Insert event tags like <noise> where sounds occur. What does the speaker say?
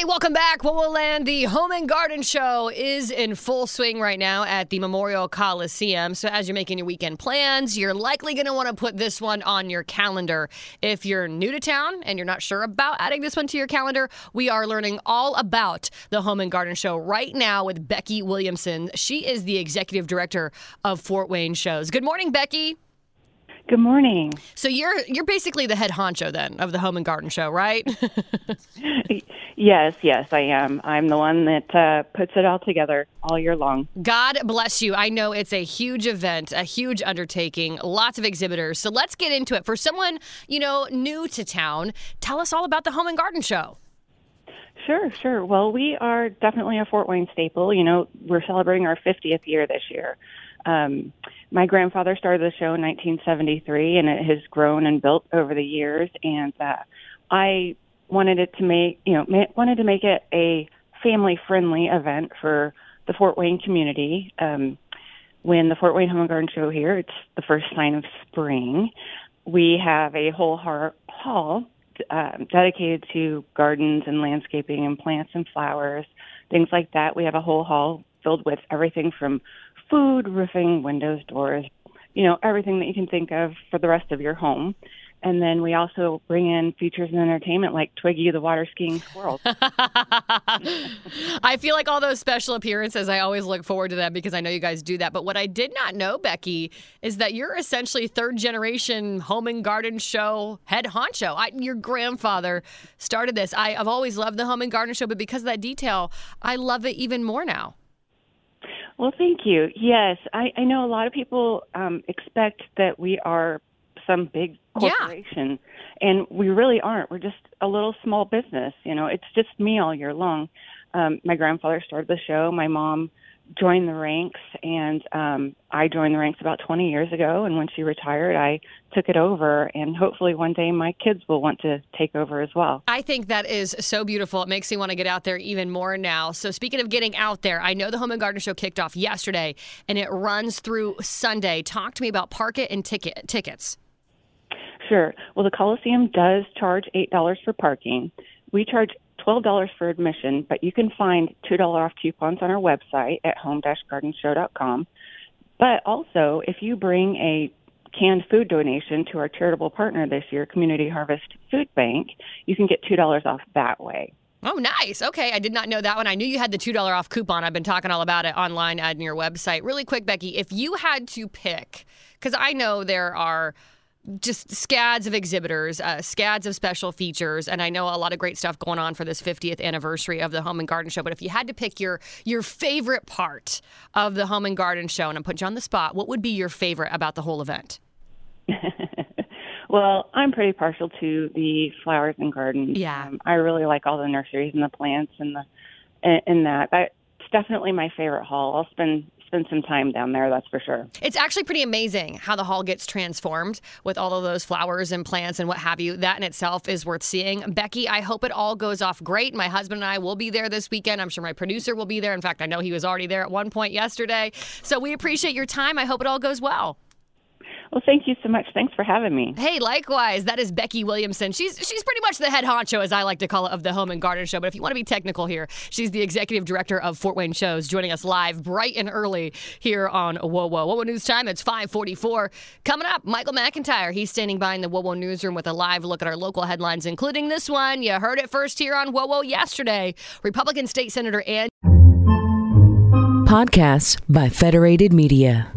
Hey, welcome back. What will land? The Home and Garden Show is in full swing right now at the Memorial Coliseum. So, as you're making your weekend plans, you're likely going to want to put this one on your calendar. If you're new to town and you're not sure about adding this one to your calendar, we are learning all about the Home and Garden Show right now with Becky Williamson. She is the executive director of Fort Wayne Shows. Good morning, Becky. Good morning. So you're you're basically the head honcho then of the Home and Garden Show, right? <laughs> yes, yes, I am. I'm the one that uh, puts it all together all year long. God bless you. I know it's a huge event, a huge undertaking, lots of exhibitors. So let's get into it. For someone you know new to town, tell us all about the Home and Garden Show. Sure, sure. Well, we are definitely a Fort Wayne staple. You know, we're celebrating our 50th year this year. Um, my grandfather started the show in 1973, and it has grown and built over the years. And uh, I wanted it to make, you know, ma- wanted to make it a family-friendly event for the Fort Wayne community. Um, when the Fort Wayne Home and Garden Show here, it's the first sign of spring. We have a whole har- hall um, dedicated to gardens and landscaping and plants and flowers, things like that. We have a whole hall filled with everything from food, roofing, windows, doors, you know, everything that you can think of for the rest of your home. And then we also bring in features and entertainment like Twiggy the water skiing squirrel. <laughs> I feel like all those special appearances, I always look forward to them because I know you guys do that. But what I did not know, Becky, is that you're essentially third generation home and garden show head honcho. I, your grandfather started this. I, I've always loved the home and garden show, but because of that detail, I love it even more now. Well, thank you. Yes, I, I know a lot of people um, expect that we are some big corporation, yeah. and we really aren't. We're just a little small business. You know, it's just me all year long. Um, my grandfather started the show. My mom joined the ranks, and um, I joined the ranks about 20 years ago. And when she retired, I took it over, and hopefully one day my kids will want to take over as well. I think that is so beautiful. It makes me want to get out there even more now. So speaking of getting out there, I know the Home and Garden Show kicked off yesterday, and it runs through Sunday. Talk to me about park it and ticket tickets. Sure. Well, the Coliseum does charge eight dollars for parking. We charge $12 for admission, but you can find $2 off coupons on our website at home-gardenshow.com. But also, if you bring a canned food donation to our charitable partner this year, Community Harvest Food Bank, you can get $2 off that way. Oh, nice. Okay. I did not know that one. I knew you had the $2 off coupon. I've been talking all about it online on your website. Really quick, Becky, if you had to pick, because I know there are just scads of exhibitors, uh, scads of special features, and I know a lot of great stuff going on for this 50th anniversary of the Home and Garden Show. But if you had to pick your your favorite part of the Home and Garden Show, and I'm putting you on the spot, what would be your favorite about the whole event? <laughs> well, I'm pretty partial to the flowers and gardens. Yeah, um, I really like all the nurseries and the plants and the and, and that. That's definitely my favorite hall. I'll spend spend some time down there, that's for sure. It's actually pretty amazing how the hall gets transformed with all of those flowers and plants and what have you. That in itself is worth seeing. Becky, I hope it all goes off great. My husband and I will be there this weekend. I'm sure my producer will be there. In fact, I know he was already there at one point yesterday. So we appreciate your time. I hope it all goes well. Well, thank you so much. Thanks for having me. Hey, likewise. That is Becky Williamson. She's she's pretty much the head honcho, as I like to call it, of the Home and Garden Show. But if you want to be technical here, she's the executive director of Fort Wayne Shows, joining us live bright and early here on WOWO. Whoa Whoa News Time. It's 544. Coming up, Michael McIntyre. He's standing by in the WOWO Newsroom with a live look at our local headlines, including this one. You heard it first here on WOWO yesterday. Republican State Senator Ann. Podcasts by Federated Media.